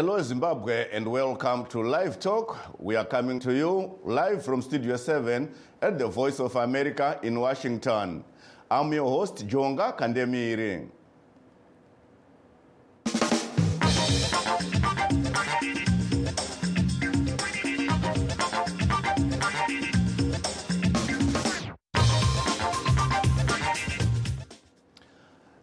Hello, Zimbabwe, and welcome to Live Talk. We are coming to you live from Studio 7 at the Voice of America in Washington. I'm your host, Jonga Kandemiri.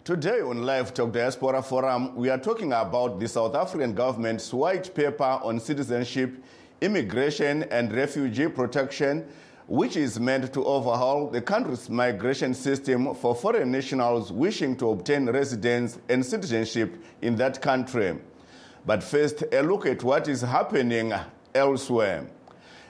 Today on Live Talk Diaspora Forum, we are talking about the South African government's white paper on citizenship, immigration, and refugee protection, which is meant to overhaul the country's migration system for foreign nationals wishing to obtain residence and citizenship in that country. But first, a look at what is happening elsewhere.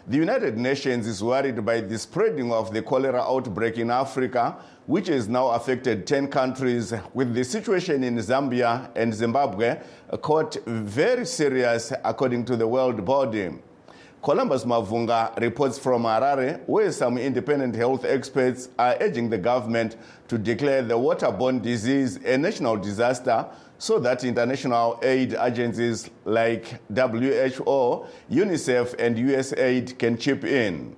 The United Nations is worried by the spreading of the cholera outbreak in Africa, which has now affected 10 countries, with the situation in Zambia and Zimbabwe caught very serious, according to the World Body. Columbus Mavunga reports from Harare, where some independent health experts are urging the government to declare the waterborne disease a national disaster so that international aid agencies like WHO, UNICEF, and USAID can chip in.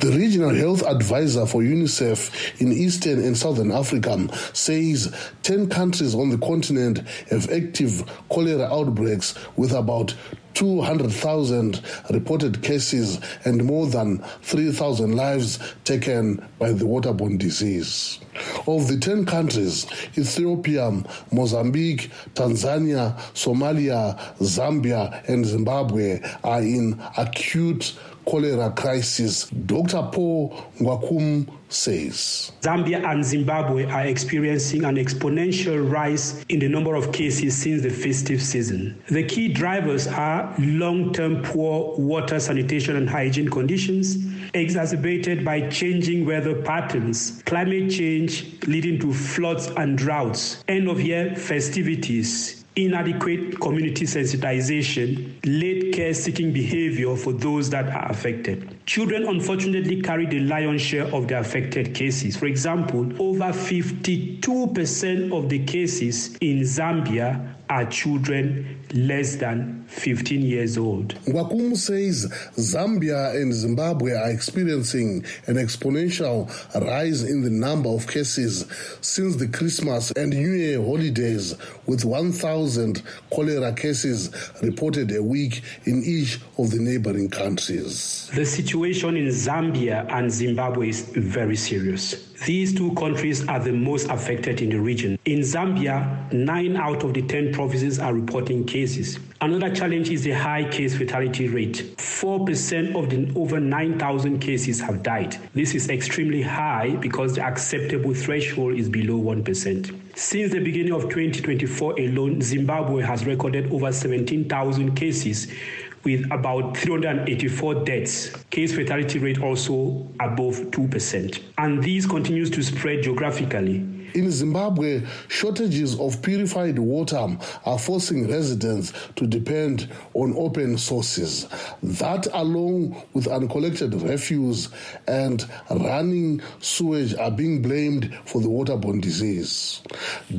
The regional health advisor for UNICEF in Eastern and Southern Africa says 10 countries on the continent have active cholera outbreaks with about 200,000 reported cases and more than 3,000 lives taken by the waterborne disease. Of the 10 countries, Ethiopia, Mozambique, Tanzania, Somalia, Zambia, and Zimbabwe are in acute cholera crisis. Dr. Paul Ngwakum says. Zambia and Zimbabwe are experiencing an exponential rise in the number of cases since the festive season. The key drivers are long term poor water, sanitation, and hygiene conditions, exacerbated by changing weather patterns, climate change leading to floods and droughts, end of year festivities, inadequate community sensitization, late care seeking behavior for those that are affected. Children unfortunately carry the lion's share of the affected cases. For example, over 52% of the cases in Zambia are children less than 15 years old. Ngwakum says Zambia and Zimbabwe are experiencing an exponential rise in the number of cases since the Christmas and New Year holidays, with 1,000 cholera cases reported a week in each of the neighboring countries. The situation in Zambia and Zimbabwe is very serious. These two countries are the most affected in the region. In Zambia, nine out of the 10 provinces are reporting cases. Another challenge is the high case fatality rate. 4% of the over 9,000 cases have died. This is extremely high because the acceptable threshold is below 1%. Since the beginning of 2024 alone, Zimbabwe has recorded over 17,000 cases with about 384 deaths. Case fatality rate also above 2%. And this continues to spread geographically. In Zimbabwe, shortages of purified water are forcing residents to depend on open sources. That, along with uncollected refuse and running sewage, are being blamed for the waterborne disease.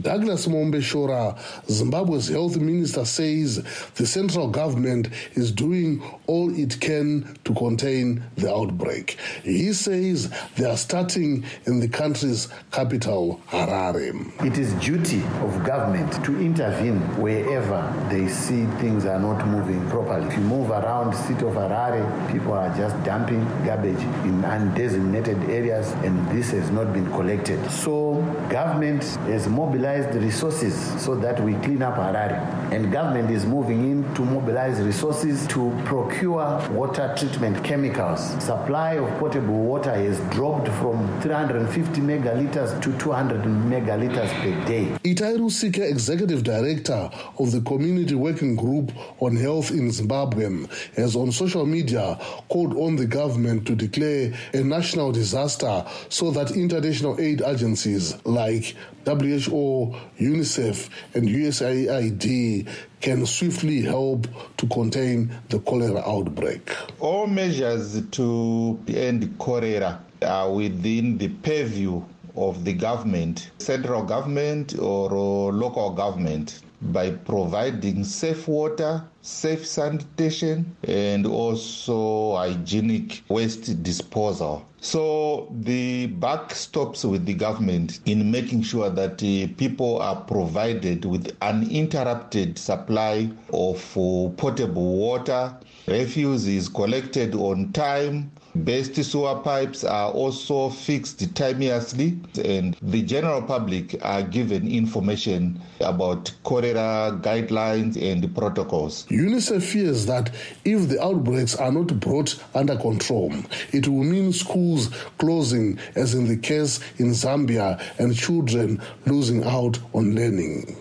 Douglas Mombeshora, Zimbabwe's health minister, says the central government is doing all it can to contain the outbreak. He says they are starting in the country's capital, Harare. It is duty of government to intervene wherever they see things are not moving properly. If you move around city of Harare, people are just dumping garbage in undesignated areas and this has not been collected. So government has mobilized resources so that we clean up Harare. And government is moving in to mobilize resources to procure water treatment chemicals. Supply of potable water has dropped from 350 megaliters to 200 megaliters per day. Itai Rusike, Executive Director of the Community Working Group on Health in Zimbabwe, has on social media called on the government to declare a national disaster so that international aid agencies like WHO, UNICEF, and USAID can swiftly help to contain the cholera outbreak. All measures to end cholera are within the purview of the government, central government or local government. by providing safe water, safe sanitation, and also hygienic waste disposal. So the buck stops with the government in making sure that uh, people are provided with uninterrupted supply of uh, potable water. Refuse is collected on time. Best sewer pipes are also fixed timeously, and the general public are given information about cholera guidelines and protocols. UNICEF fears that if the outbreaks are not brought under control, it will mean schools closing, as in the case in Zambia, and children losing out on learning.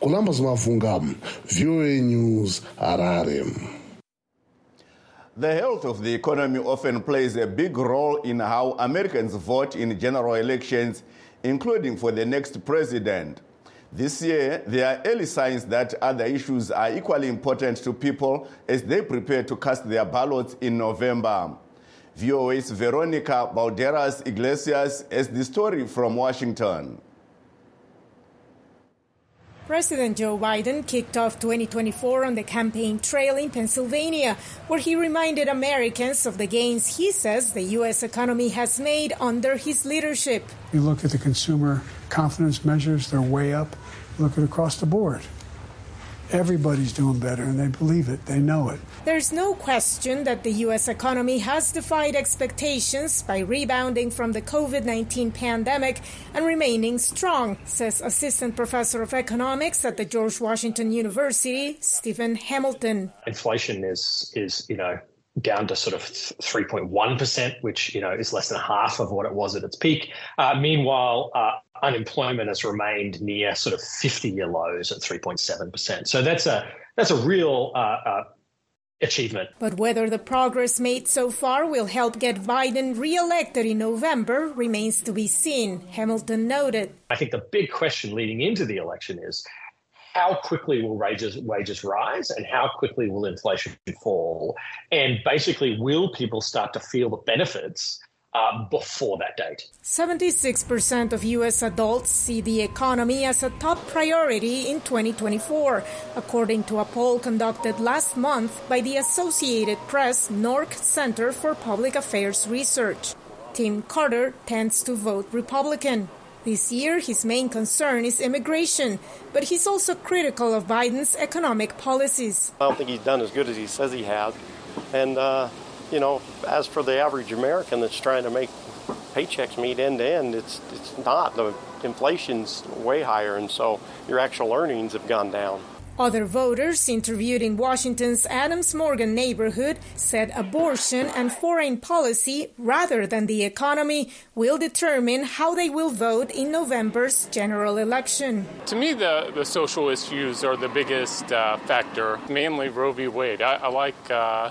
Columbus Mavunga, VOA News, Harare. The health of the economy often plays a big role in how Americans vote in general elections, including for the next president. This year, there are early signs that other issues are equally important to people as they prepare to cast their ballots in November. VOA's Veronica Balderas Iglesias has the story from Washington. President Joe Biden kicked off 2024 on the campaign trail in Pennsylvania, where he reminded Americans of the gains he says the U.S. economy has made under his leadership. You look at the consumer confidence measures, they're way up. Look at across the board. Everybody's doing better, and they believe it, they know it. There's no question that the U.S. economy has defied expectations by rebounding from the COVID 19 pandemic and remaining strong, says Assistant Professor of Economics at the George Washington University, Stephen Hamilton. Inflation is, is you know, down to sort of 3.1%, which, you know, is less than half of what it was at its peak. Uh, meanwhile, uh, unemployment has remained near sort of 50 year lows at 3.7%. So that's a, that's a real uh, uh, achievement. But whether the progress made so far will help get Biden reelected in November remains to be seen, Hamilton noted. I think the big question leading into the election is how quickly will wages wages rise and how quickly will inflation fall and basically will people start to feel the benefits uh, before that date. 76% of U.S. adults see the economy as a top priority in 2024, according to a poll conducted last month by the Associated Press NORC Center for Public Affairs Research. Tim Carter tends to vote Republican. This year, his main concern is immigration, but he's also critical of Biden's economic policies. I don't think he's done as good as he says he has. And, uh, you know, as for the average American that's trying to make paychecks meet end to end, it's, it's not. The inflation's way higher, and so your actual earnings have gone down. Other voters interviewed in Washington's Adams Morgan neighborhood said abortion and foreign policy, rather than the economy, will determine how they will vote in November's general election. To me, the, the social issues are the biggest uh, factor, mainly Roe v. Wade. I, I like uh,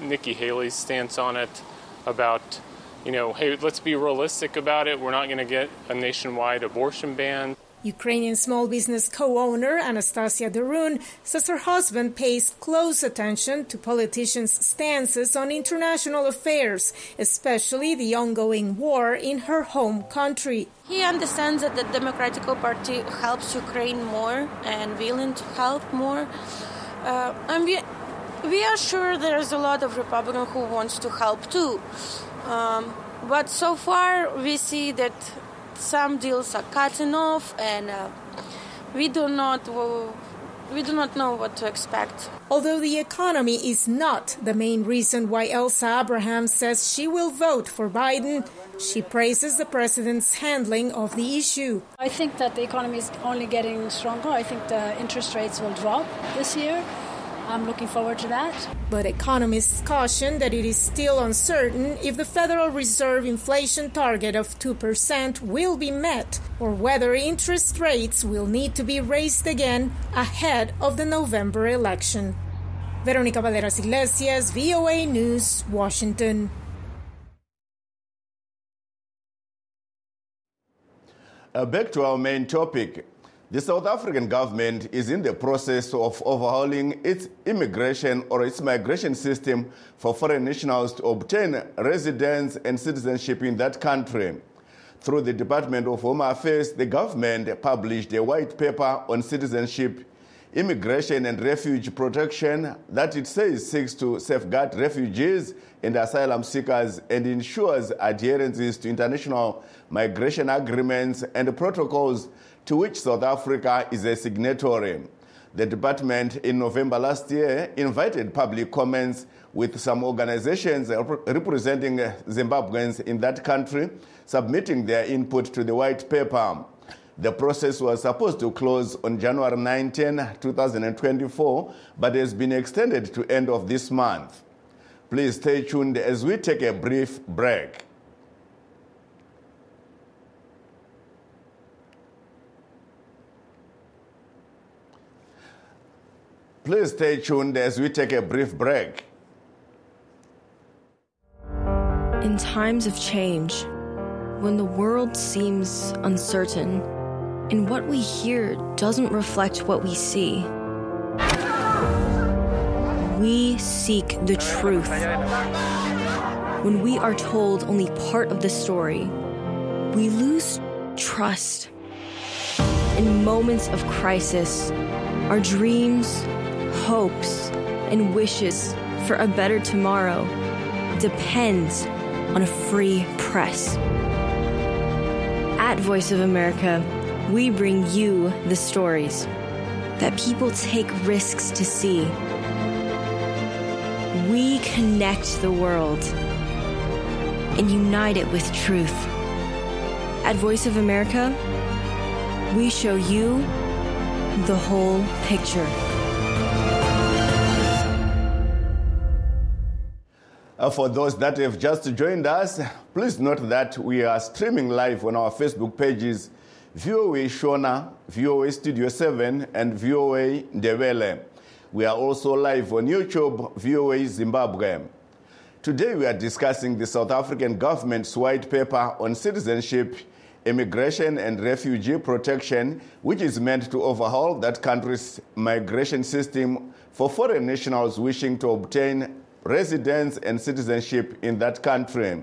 Nikki Haley's stance on it about, you know, hey, let's be realistic about it. We're not going to get a nationwide abortion ban. Ukrainian small business co-owner Anastasia Derun says her husband pays close attention to politicians' stances on international affairs, especially the ongoing war in her home country. He understands that the Democratic Party helps Ukraine more and willing to help more. Uh, and we, we are sure there's a lot of Republicans who wants to help too. Um, but so far we see that some deals are cutting off, and uh, we do not. we do not know what to expect. Although the economy is not the main reason why Elsa Abraham says she will vote for Biden, she praises the president's handling of the issue. I think that the economy is only getting stronger. I think the interest rates will drop this year. I'm looking forward to that. But economists caution that it is still uncertain if the Federal Reserve inflation target of 2% will be met or whether interest rates will need to be raised again ahead of the November election. Veronica Balderas Iglesias, VOA News, Washington. Uh, back to our main topic. The South African government is in the process of overhauling its immigration or its migration system for foreign nationals to obtain residence and citizenship in that country. Through the Department of Home Affairs, the government published a white paper on citizenship, immigration, and refugee protection that it says seeks to safeguard refugees and asylum seekers and ensures adherence to international migration agreements and protocols to which South Africa is a signatory. The department in November last year invited public comments with some organizations representing Zimbabweans in that country submitting their input to the white paper. The process was supposed to close on January 19, 2024, but has been extended to end of this month. Please stay tuned as we take a brief break. Please stay tuned as we take a brief break. In times of change, when the world seems uncertain and what we hear doesn't reflect what we see, we seek the truth. When we are told only part of the story, we lose trust. In moments of crisis, our dreams, hopes, and wishes for a better tomorrow depends on a free press. At Voice of America, we bring you the stories that people take risks to see. We connect the world and unite it with truth. At Voice of America, we show you the whole picture. Uh, for those that have just joined us, please note that we are streaming live on our Facebook pages VOA Shona, VOA Studio 7, and VOA Ndebele. We are also live on YouTube, VOA Zimbabwe. Today we are discussing the South African government's white paper on citizenship, immigration, and refugee protection, which is meant to overhaul that country's migration system for foreign nationals wishing to obtain residence and citizenship in that country.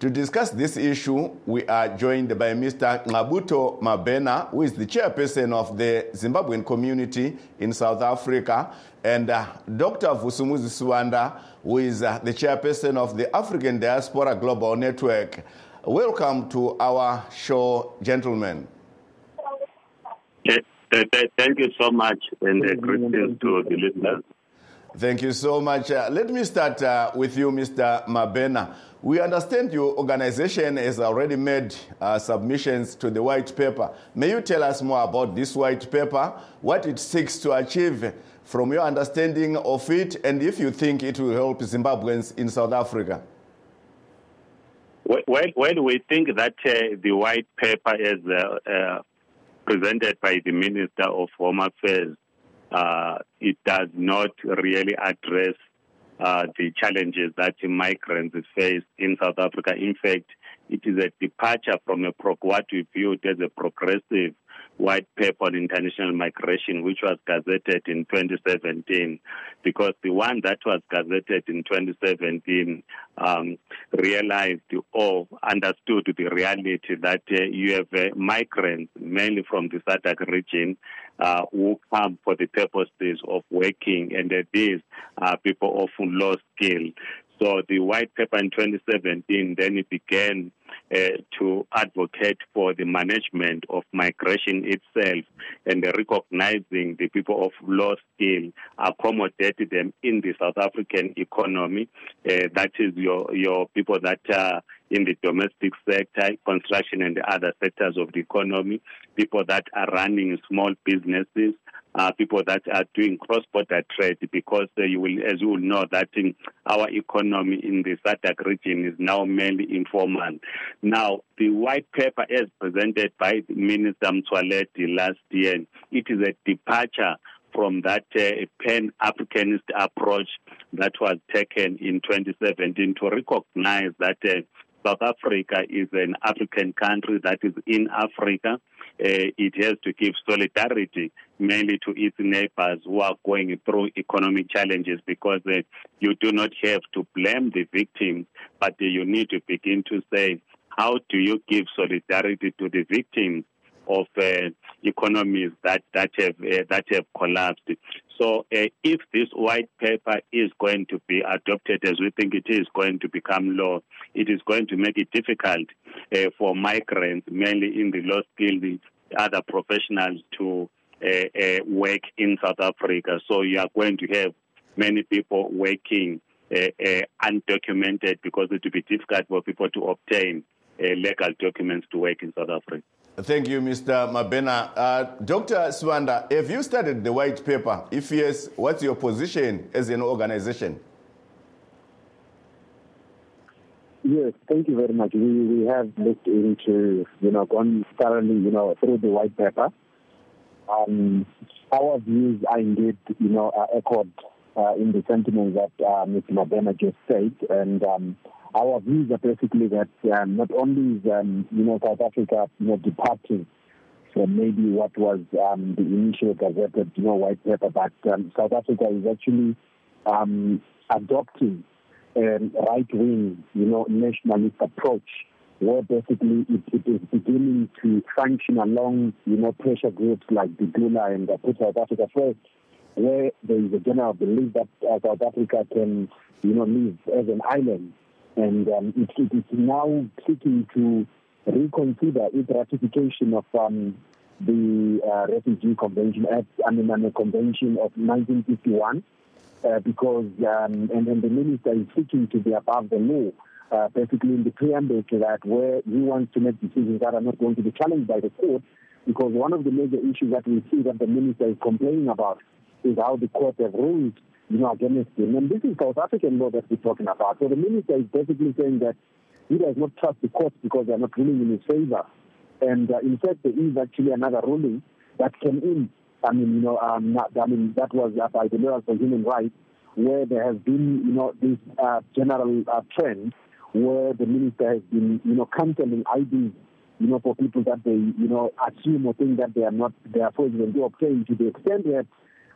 To discuss this issue, we are joined by Mr. Ngqabutho Mabhena, who is the chairperson of the Zimbabwean community in South Africa, and uh, Dr. Vusumuzi Sibanda, who is uh, the chairperson of the African Diaspora Global Network. Welcome to our show, gentlemen. Thank you so much, and uh, greetings to the listeners. Thank you so much. Uh, let me start uh, with you, Mr. Mabhena. We understand your organization has already made uh, submissions to the white paper. May you tell us more about this white paper, what it seeks to achieve from your understanding of it, and if you think it will help Zimbabweans in South Africa? Well, well we think that uh, the white paper is uh, uh, presented by the Minister of Home Affairs uh, it does not really address uh, the challenges that migrants face in South Africa. In fact, it is a departure from a pro- what we viewed as a progressive white paper on international migration, which was gazetted in 2017, because the one that was gazetted in 2017 um, realized or understood the reality that uh, you have uh, migrants, mainly from the SADC region, uh, who come for the purposes of working, and uh, these are people often low skill. So the white paper in 2017 then it began uh, to advocate for the management of migration itself and uh, recognizing the people of low skill, accommodate them in the South African economy. Uh, that is your your people that are in the domestic sector, construction and other sectors of the economy, people that are running small businesses, uh, people that are doing cross-border trade because uh, you will, as you will know, that in our economy in the SADC region is now mainly informal. Now, the white paper as presented by Minister Motsoaledi last year, it is a departure from that uh, pan-Africanist approach that was taken in 2017 to recognize that uh, South Africa is an African country that is in Africa. Uh, it has to give solidarity mainly to its neighbors who are going through economic challenges because uh, you do not have to blame the victims, but uh, you need to begin to say, how do you give solidarity to the victims of uh, economies that that have uh, that have collapsed. So, uh, if this white paper is going to be adopted as we think it is going to become law, it is going to make it difficult uh, for migrants, mainly in the low skilled other professionals, to uh, uh, work in South Africa. So, you are going to have many people working undocumented because it will be difficult for people to obtain legal documents to work in South Africa. Thank you, Mr. Mabhena. Uh, Dr. Sibanda, have you studied the white paper? If yes, what's your position as an organization? Yes, thank you very much. We, we have looked into, you know, gone thoroughly, you know, through the white paper. Um, our views are indeed, you know, echoed uh, in the sentiments that uh, Mr. Mabhena just said. And um, our views are basically that um, not only is um, you know South Africa you know departing from maybe what was um, the initial gazetted you know white paper, but um, South Africa is actually um, adopting a right wing you know nationalist approach where basically it, it is beginning to function along you know pressure groups like Dudula and uh, Put South Africa First, where there is a general belief that uh, South Africa can you know live as an island and um, it, it is now seeking to reconsider its ratification of um, the uh, Refugee Convention Act, I mean, Convention of 1951, uh, because um, and, and the minister is seeking to be above the law. Uh, basically, in the preamble to that, where he wants to make decisions that are not going to be challenged by the court, because one of the major issues that we see that the minister is complaining about is how the court have ruled you know, against him. And this is South African law that we're talking about. So the minister is basically saying that he does not trust the courts because they're not ruling in his favor. And uh, in fact, there is actually another ruling that came in. I mean, you know, um, not, I mean, that was uh, by the Lawyers for Human Rights, where there has been, you know, this uh, general uh, trend where the minister has been, you know, cancelling IDs, you know, for people that they, you know, assume or think that they are not, they are fraudulent to obtain to the extent that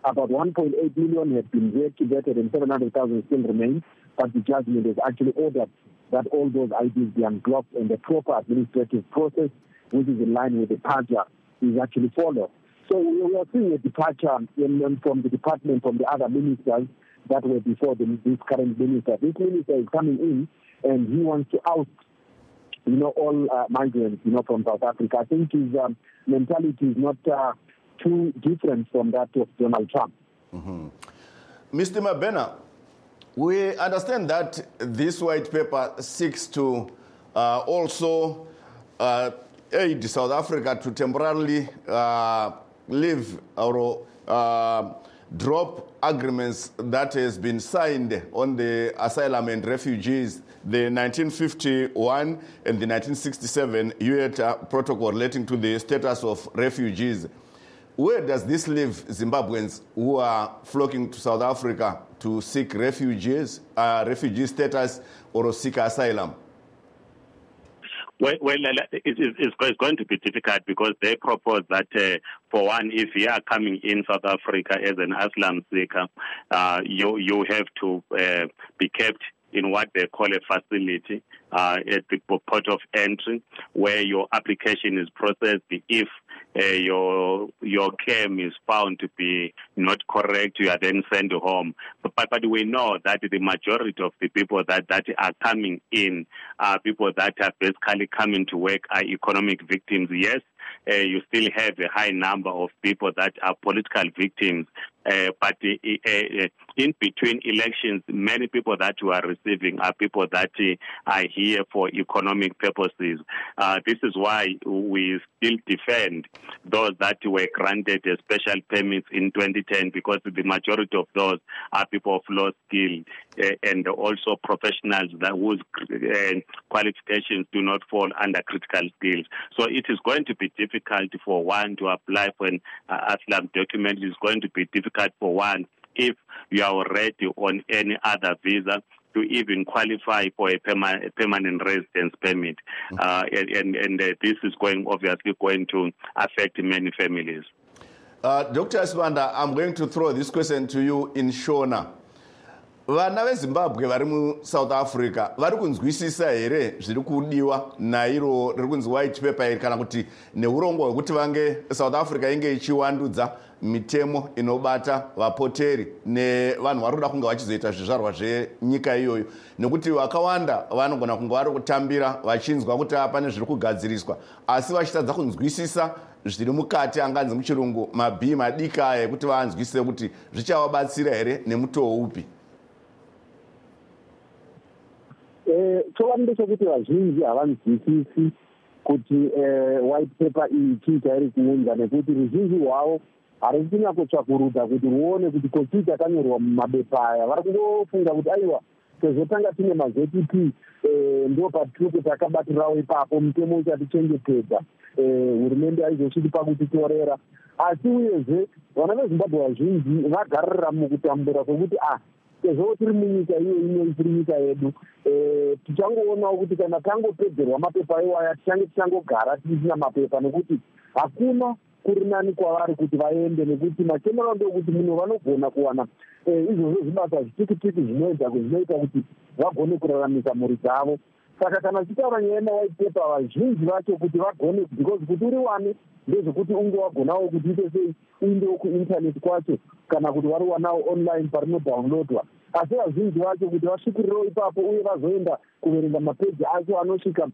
about 1.8 million have been reactivated and 700,000 still remain, but the judgment has actually ordered that all those IDs be unblocked and the proper administrative process, which is in line with the PAJA, is actually followed. So we are seeing a departure in, from the department, from the other ministers that were before the, this current minister. This minister is coming in and he wants to out you know, all uh, migrants, you know, from South Africa. I think his um, mentality is not uh, too different from that of Donald Trump. Mm-hmm. Mr. Mabhena, we understand that this white paper seeks to uh, also uh, aid South Africa to temporarily uh, leave or uh, drop agreements that has been signed on the asylum and refugees, the 1951 and the 1967 UN protocol relating to the status of refugees. Where does this leave Zimbabweans who are flocking to South Africa to seek refugees, uh, refugee status, or seek asylum? Well, well it's going to be difficult because they propose that, uh, for one, if you are coming in South Africa as an asylum seeker, uh, you you have to uh, be kept in what they call a facility uh, at the port of entry, where your application is processed. If uh, your your claim is found to be not correct, you are then sent home. But, but, but we know that the majority of the people that, that are coming in are people that are basically coming to work are economic victims. Yes, uh, you still have a high number of people that are political victims. Uh, but uh, uh in between elections, many people that you are receiving are people that uh, are here for economic purposes. Uh, this is why we still defend those that were granted special permits in 2010 because the majority of those are people of low skill and also professionals that whose qualifications do not fall under critical skills. So it is going to be difficult for one to apply for an uh, asylum document. It's going to be difficult for one if you are already on any other visa to even qualify for a, perma- a permanent residence permit. Uh, and and, and uh, this is going obviously going to affect many families. Uh, Dr. Asibanda, I'm going to throw this question to you in Shona. Vana vezimbabwe vari musouth africa vari kunzwisisa here zviri kudiwa nairo riri kunzi white paper iri kana kuti neurongwa hwekuti vange south africa inge ichiwandudza mitemo inobata vapoteri nevanhu vari kuda kunge vachizoita zvizvarwa zvenyika iyoyo. Nekuti vakawanda vanogona kunge vari kutambira vachinzwa kuti pane zviri kugadziriswa asi vachitadza kunzwisisa zviri mukati anganzi muchirungu mabhii madiki aya ekuti vanzwisise kuti zvichavabatsira here nemutoo upi chokwadi ndechekuti vazhinji havanzwisisi kuti white paper iyi chii chairi kuunza nekuti ruzhinji rwavo hari kunyatsotsvakuruta kuti ruone kuti kochii chakanyorwa mumabepa aya. Vari kungofunga kuti aiwa sezvo tanga tine maztp ndo patiri takabatirawo ipapo mutemo uchatichengetedza hurumende haizosviki pakutitorera asi uyezve vana vezimbabwe vazhinji vagarira mukutambura kwekuti ah sezvo tiri munyika iyo ino tiri nyika yedu tichangoonawo kuti kana tangopedzerwa mapepa iwaya tichange tichangogara tisina mapepa nekuti hakuna kuri nani kwavari kuti vaende nekuti machemero ndokuti munhu vanogona kuwana izvozvo zvibasa zvitikitiki zvinoita zvinoita kuti vagone kuraramisa mhuri dzavo saka kana tichitaura nyaya yemawhite paper vazhinji vacho kuti vagone because kuti uri wane ndezvekuti unge wagonawo kuti ite sei uindewo kuintaneti kwacho kana kuti vari wanawo online parinodownloadwa. Asi vazhinji vacho kuti vasvikirirewo ipapo uye vazoenda kuverenga mapeji acho anosvika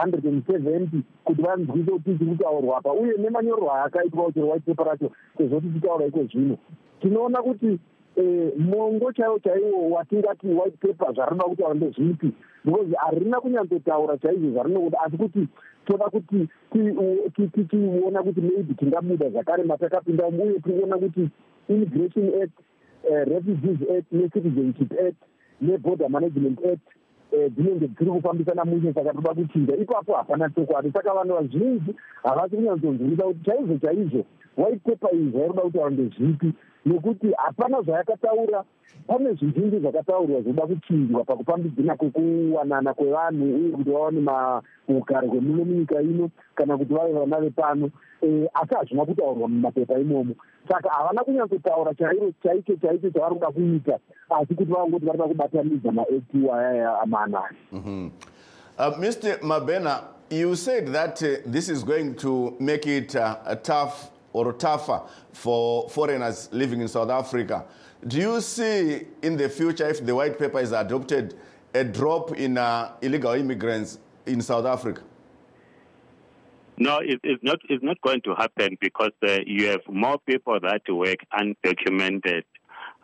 hundred and seventy kuti vanzwise kuti chiri kutaurwa apa. Uye nemanyorerwo ayakaitwawo chero white paper racho sezvo tichitaura iko zvino. Tinoona kuti mongo chaiwo chaiwo watingati white paper zvarinoda kutaura ndezvipi because harina kunyatsotaura chaizvo zvarinokuda asi kuti toda kuti tichiona kuti maybe tingabuda zvakare matakapinda uye tikuona kuti immigration act refugees act necitizenship act neborder management act dzinenge dziri kufambisana mushe saka toda kuchinja. Ipapo hapana chokwadi saka vanhu vazhinji havasi kunyatsonzwisa kuti chaizvo chaizvo white paper iyi zvairoda kutaura ndezvipi nekuti hapana zvayakataura. Pane zvizhinji zvakataurwa zvinoda kuchinjwa pakufambidzana kwekuwanana kwevanhu uye kuti vawane ugare hwemuno munyika ino kana kuti vave vana vepano. Asi hazvina kutaurwa mumapepa imomo. Saka havana kunyatsotaura chairo chaicho chaicho chavari kuda kuita asi kuti vangoti vari kuda kubatanidza maakti ayaya amanani uh, mr mabena you said that uh, this is going to make it uh, tough or tougher for foreigners living in South Africa. Do you see in the future, if the white paper is adopted, a drop in uh, illegal immigrants in South Africa? No, it, it's not. It's not going to happen because uh, you have more people that work undocumented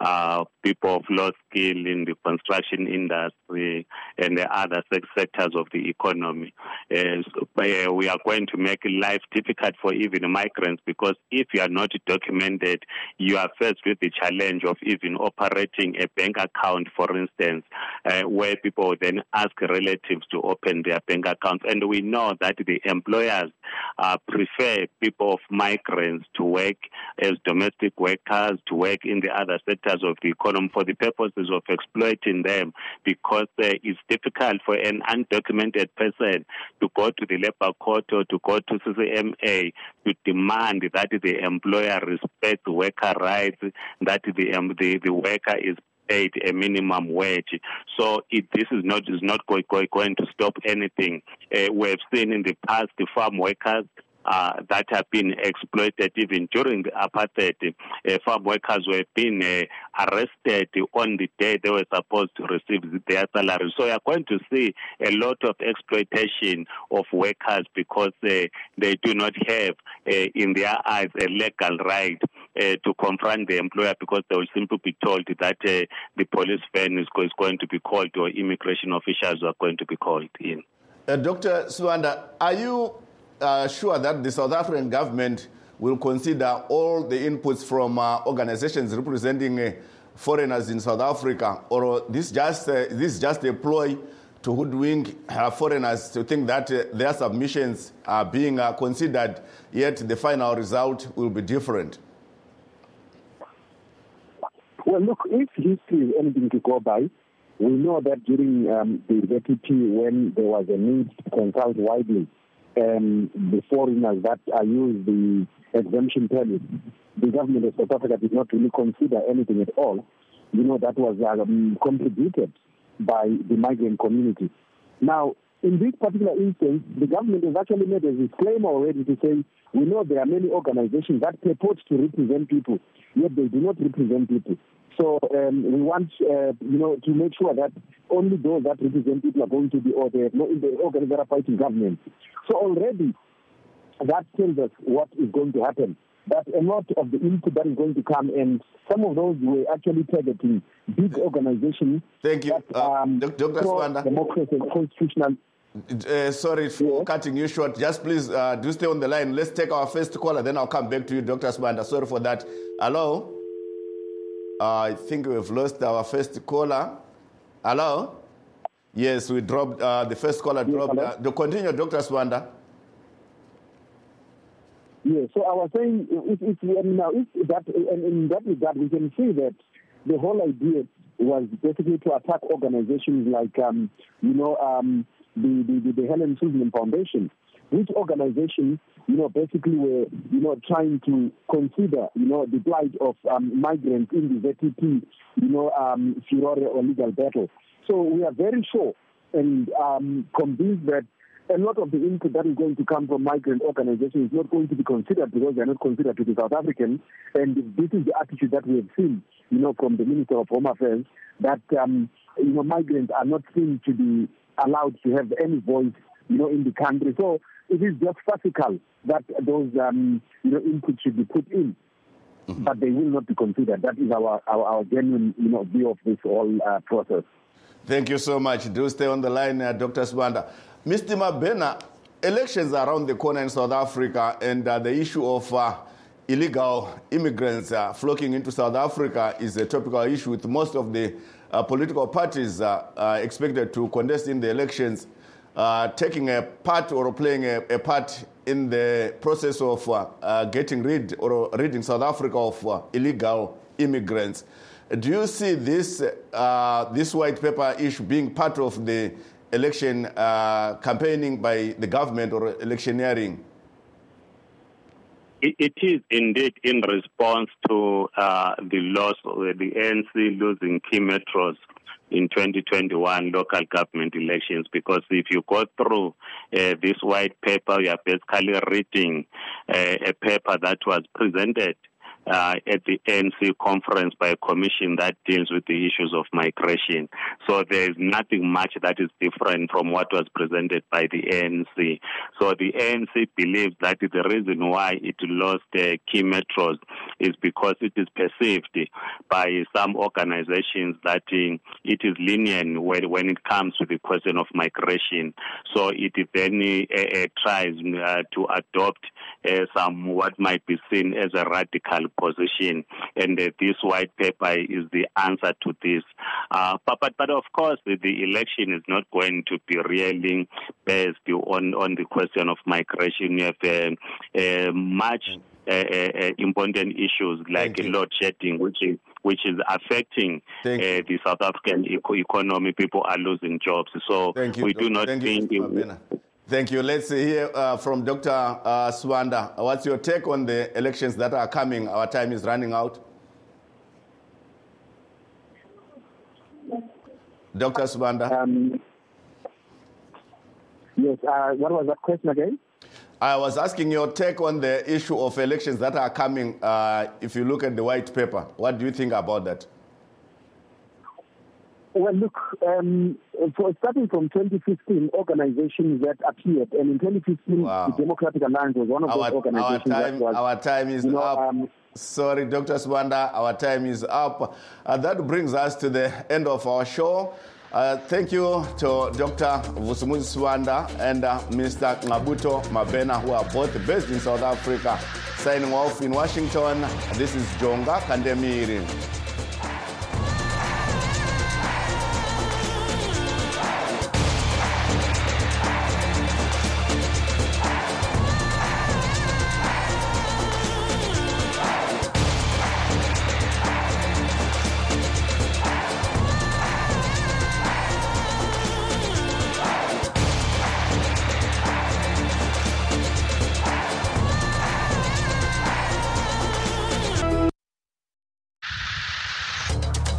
uh, people of low skill in the construction industry and the other sectors of the economy. Uh, uh, we are going to make life difficult for even migrants because if you are not documented, you are faced with the challenge of even operating a bank account, for instance, uh, where people then ask relatives to open their bank accounts. And we know that the employers uh, prefer people of migrants to work as domestic workers, to work in the other sectors of the economy for the purposes of exploiting them because uh, it's difficult for an undocumented person to go to the labor court or to go to CCMA to demand that the employer respect worker rights, that the, um, the, the worker is paid a minimum wage. So it, this is not is not going, going to stop anything. Uh, we have seen in the past the farm workers uh, that have been exploited even during the apartheid. Uh, farm workers were being uh, arrested on the day they were supposed to receive their salary. So you're going to see a lot of exploitation of workers because they do not have, in their eyes, a legal right to confront the employer because they will simply be told that the police van is, is going to be called or immigration officials are going to be called in. Dr. Sibanda, are you uh, sure that the South African government will consider all the inputs from uh, organizations representing uh, foreigners in South Africa, or this just this is just a ploy to hoodwink foreigners to think that their submissions are being considered, yet the final result will be different? Well, look, if history is anything to go by, we know that during um, the ZTP, when there was a need to consult widely, um, the foreigners that are used the exemption permit, the government of South Africa did not really consider anything at all. you know, that was um, contributed by the migrant community. Now, in this particular instance, the government has actually made a disclaimer already to say we know there are many organizations that purport to represent people, yet they do not represent people. So um, we want, uh, you know, to make sure that only those that represent people are going to be, or the, the organizations that are fighting government. So already, that tells us what is going to happen. That a lot of the input that is going to come, and some of those were actually targeting big organizations. Thank you, that, um, uh, Dr. Sibanda. Democracy and constitutional. Uh, sorry for yeah. cutting you short. Just please uh, do stay on the line. Let's take our first caller, then I'll come back to you, Dr. Sibanda. Sorry for that. Hello? I think we've lost our first caller. Hello? Yes, we dropped, uh, the first caller dropped. Uh, to continue, Dr. Sibanda. Yes, so I was saying, if, if, now, if that, and in that regard, we can see that the whole idea was basically to attack organizations like, um, you know, um, the, the, the Helen Suzman Foundation, which organization, you know, basically were, you know, trying to consider, you know, the plight of um, migrants in the ZTP, you know, um, furore or legal battle. So we are very sure and um, convinced that a lot of the input that is going to come from migrant organizations is not going to be considered because they're not considered to be South African. And this is the attitude that we have seen, you know, from the Minister of Home Affairs, that, um, you know, migrants are not seen to be allowed to have any voice, you know, in the country. So it is just farcical that those, um, you know, input should be put in. Mm-hmm. But they will not be considered. That is our, our, our genuine, you know, view of this whole uh, process. Thank you so much. Do stay on the line, uh, Dr. Sibanda. Mr. Mabhena, elections are around the corner in South Africa, and uh, the issue of uh, illegal immigrants uh, flocking into South Africa is a topical issue with most of the uh, political parties uh, expected to contest in the elections Uh, taking a part or playing a, a, part in the process of uh, uh, getting rid or ridding South Africa of illegal immigrants. Do you see this, this white paper issue being part of the election uh, campaigning by the government or electioneering? It, it is indeed in response to uh, the loss of the ANC losing key metros in 2021 local government elections because if you go through uh, this white paper, you are basically reading uh, a paper that was presented uh, at the ANC conference by a commission that deals with the issues of migration. So there's nothing much that is different from what was presented by the ANC. So the ANC believes that the reason why it lost uh, key metros is because it is perceived by some organizations that uh, it is lenient when, when it comes to the question of migration. So it then uh, tries uh, to adopt uh, some what might be seen as a radical position, and uh, this white paper is the answer to this. Uh, but, but, but of course, the, the, election is not going to be really based on, on the question of migration. You have uh, uh, much uh, uh, important issues like load shedding, which is which is affecting uh, the South African eco- economy. People are losing jobs. So we do not Thank think. Thank you. Let's hear uh, from Dr. Uh, Sibanda. What's your take on the elections that are coming? Our time is running out. Dr. Sibanda. Um, yes, uh, what was that question again? I was asking your take on the issue of elections that are coming. Uh, if you look at the white paper, what do you think about that? Well, look, um, for starting from 2015, organizations that appeared, and in 2015, wow. the Democratic Alliance was one of our, those organizations our time, was, Our time is you know, up. Um, Sorry, Dr. Sibanda, our time is up. Uh, that brings us to the end of our show. Uh, thank you to Dr. Vusumuzi Sibanda and uh, Mr. Ngqabutho Mabhena, who are both based in South Africa. Signing off in Washington, this is Jonga Kandemiri.